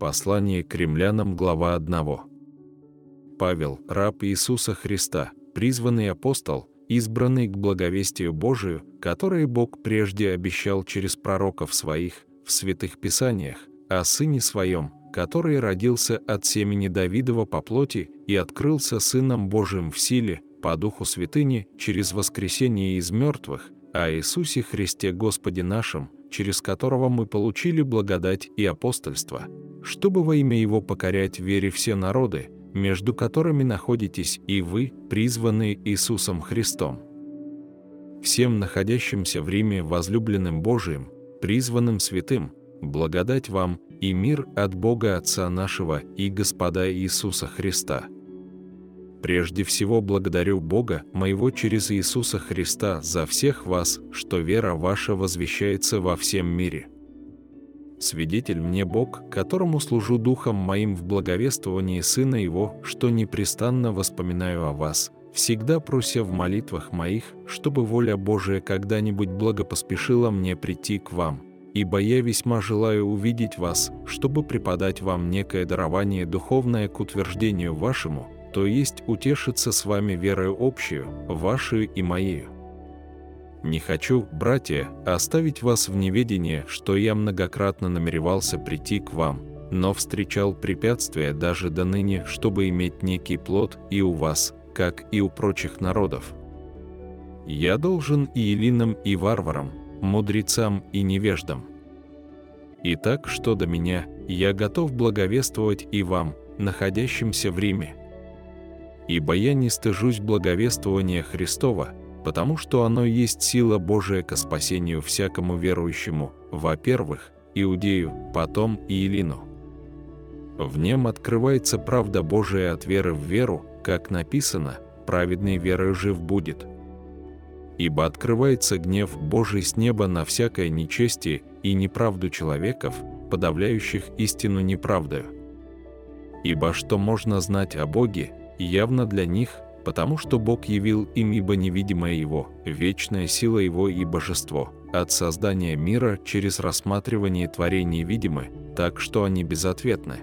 Послание к римлянам, глава 1. Павел, раб Иисуса Христа, призванный апостол, избранный к благовестию Божию, которое Бог прежде обещал через пророков своих в святых писаниях, о Сыне Своем, который родился от семени Давидова по плоти и открылся Сыном Божиим в силе, по Духу Святыни, через воскресение из мертвых, о Иисусе Христе Господе нашим, через которого мы получили благодать и апостольство, чтобы во имя Его покорять вере все народы, между которыми находитесь и вы, призванные Иисусом Христом. Всем находящимся в Риме возлюбленным Божиим, призванным святым, благодать вам и мир от Бога Отца нашего и Господа Иисуса Христа. Прежде всего благодарю Бога моего через Иисуса Христа за всех вас, что вера ваша возвещается во всем мире. Свидетель мне Бог, которому служу духом моим в благовествовании Сына Его, что непрестанно воспоминаю о вас, всегда прося в молитвах моих, чтобы воля Божия когда-нибудь благопоспешила мне прийти к вам, ибо я весьма желаю увидеть вас, чтобы преподать вам некое дарование духовное к утверждению вашему, то есть утешиться с вами верою общую, вашей и моею. Не хочу, братья, оставить вас в неведении, что я многократно намеревался прийти к вам, но встречал препятствия даже до ныне, чтобы иметь некий плод и у вас, как и у прочих народов. Я должен и элинам, и варварам, мудрецам и невеждам. Итак, что до меня, я готов благовествовать и вам, находящимся в Риме, ибо я не стыжусь благовествования Христова, потому что оно есть сила Божия ко спасению всякому верующему, во-первых, Иудею, потом и Илину. В нем открывается правда Божия от веры в веру, как написано, праведный верою жив будет. Ибо открывается гнев Божий с неба на всякое нечестие и неправду человеков, подавляющих истину неправдою. Ибо что можно знать о Боге, явно для них, потому что Бог явил им ибо невидимое Его, вечная сила Его и божество, от создания мира через рассматривание творений видимы, так что они безответны.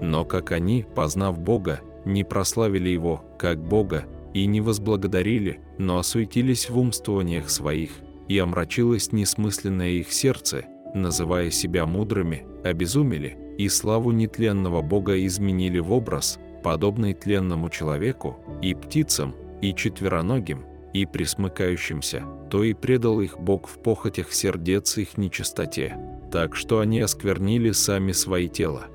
Но как они, познав Бога, не прославили Его, как Бога, и не возблагодарили, но осуетились в умствованиях своих, и омрачилось несмысленное их сердце, называя себя мудрыми, обезумели, и славу нетленного Бога изменили в образ, подобный тленному человеку, и птицам, и четвероногим, и присмыкающимся, то и предал их Бог в похотях сердец их нечистоте, так что они осквернили сами свои тела.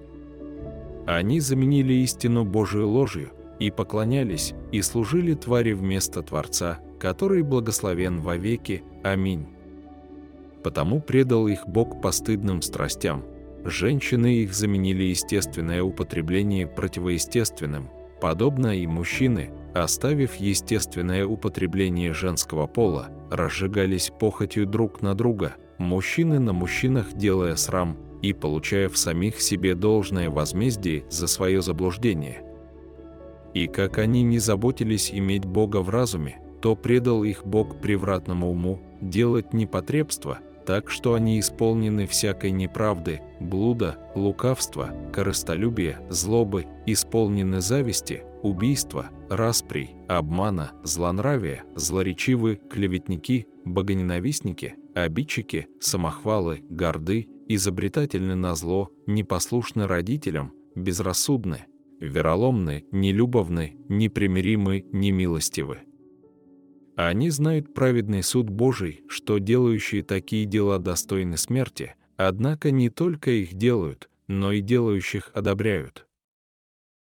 Они заменили истину Божию ложью, и поклонялись, и служили твари вместо Творца, который благословен вовеки. Аминь. Потому предал их Бог постыдным страстям, Женщины их заменили естественное употребление противоестественным, подобно и мужчины, оставив естественное употребление женского пола, разжигались похотью друг на друга, мужчины на мужчинах делая срам и получая в самих себе должное возмездие за свое заблуждение. И как они не заботились иметь Бога в разуме, то предал их Бог превратному уму делать непотребство – так что они исполнены всякой неправды, блуда, лукавства, корыстолюбия, злобы, исполнены зависти, убийства, распри, обмана, злонравия, злоречивы, клеветники, богоненавистники, обидчики, самохвалы, горды, изобретательны на зло, непослушны родителям, безрассудны, вероломны, нелюбовны, непримиримы, немилостивы. Они знают праведный суд Божий, что делающие такие дела достойны смерти, однако не только их делают, но и делающих одобряют.